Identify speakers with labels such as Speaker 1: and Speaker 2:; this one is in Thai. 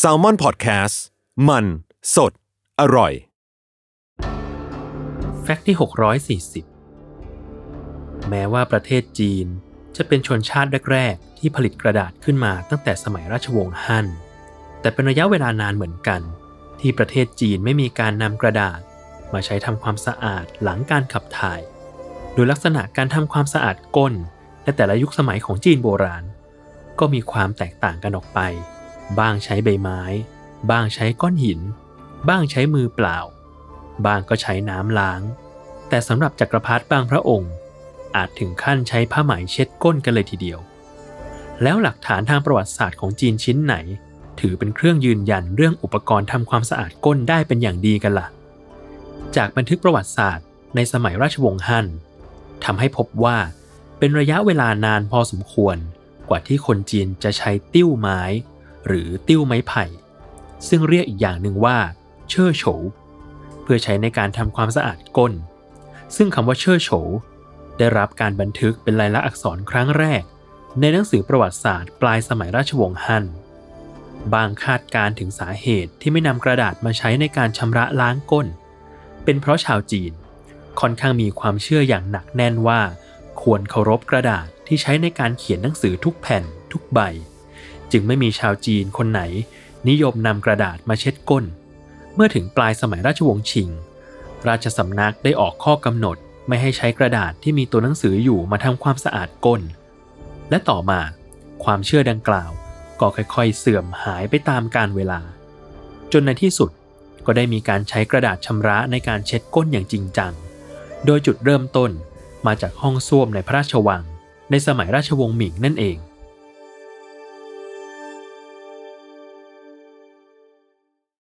Speaker 1: s a l ม o n PODCAST มัน สด อร่อย
Speaker 2: แฟกต์ที่ 640 แม้ว่าประเทศจีนจะเป็นชนชาติแรก ๆ ที่ผลิตกระดาษขึ้นมาตั้งแต่สมัยราชวงศ์ฮั่น แต่เป็นระยะเวลานานเหมือนกัน ที่ประเทศจีนไม่มีการนำกระดาษ มาใช้ทำความสะอาดหลังการขับถ่าย โดยลักษณะการทำความสะอาดก้นในแต่ละยุคสมัยของจีนโบราณ ก็มีความแตกต่างกันออกไป บ้างใช้ใบไม้ บ้างใช้ก้อนหิน บ้างใช้มือเปล่า บ้างก็ใช้น้ำล้าง แต่สำหรับจักรพรรดิบางพระองค์ อาจถึงขั้นใช้ผ้าไหมเช็ดก้นกันเลยทีเดียว แล้วหลักฐานทางประวัติศาสตร์ของจีนชิ้นไหน ถือเป็นเครื่องยืนยันเรื่องอุปกรณ์ทำความสะอาดก้นได้เป็นอย่างดีกันล่ะ จากบันทึกประวัติศาสตร์ ในสมัยราชวงศ์ฮั่นทำให้พบว่าเป็นระยะเวลานานพอสมควร กว่าที่คนจีนจะใช้ติ้วไม้ หรือติ้วไม้ไผ่ ซึ่งเรียกอีกอย่างหนึ่งว่า เช่อโฉวเพื่อใช้ในการทำความสะอาดก้น ซึ่งคำว่าเช่อโฉวได้รับการบันทึกเป็นลายลักษณ์อักษรครั้งแรก ในหนังสือประวัติศาสตร์ปลายสมัยราชวงศ์ฮั่นบางคาดการถึงสาเหตุที่ไม่นำกระดาษมาใช้ในการชำระล้างก้น เป็นเพราะชาวจีน ค่อนข้างมีความเชื่ออย่างหนักแน่นว่า ควรเคารพกระดาษ ที่ใช้ในการเขียนหนังสือทุกแผ่นทุกใบ จึงไม่มีชาวจีนคนไหน นิยมนำกระดาษมาเช็ดก้น เมื่อถึงปลายสมัยราชวงศ์ชิง ราชสำนักได้ออกข้อกำหนดไม่ให้ใช้กระดาษที่มีตัวหนังสืออยู่มาทำความสะอาดก้น และต่อมาความเชื่อดังกล่าวก็ค่อยๆ เสื่อมหายไปตามกาลเวลา จนในที่สุดก็ได้มีการใช้กระดาษชำระในการเช็ดก้นอย่างจริงจัง โดยจุดเริ่มต้นมาจากห้องส้วมในพระราชวัง ในสมัยราชวงศ์หมิงนั่นเอง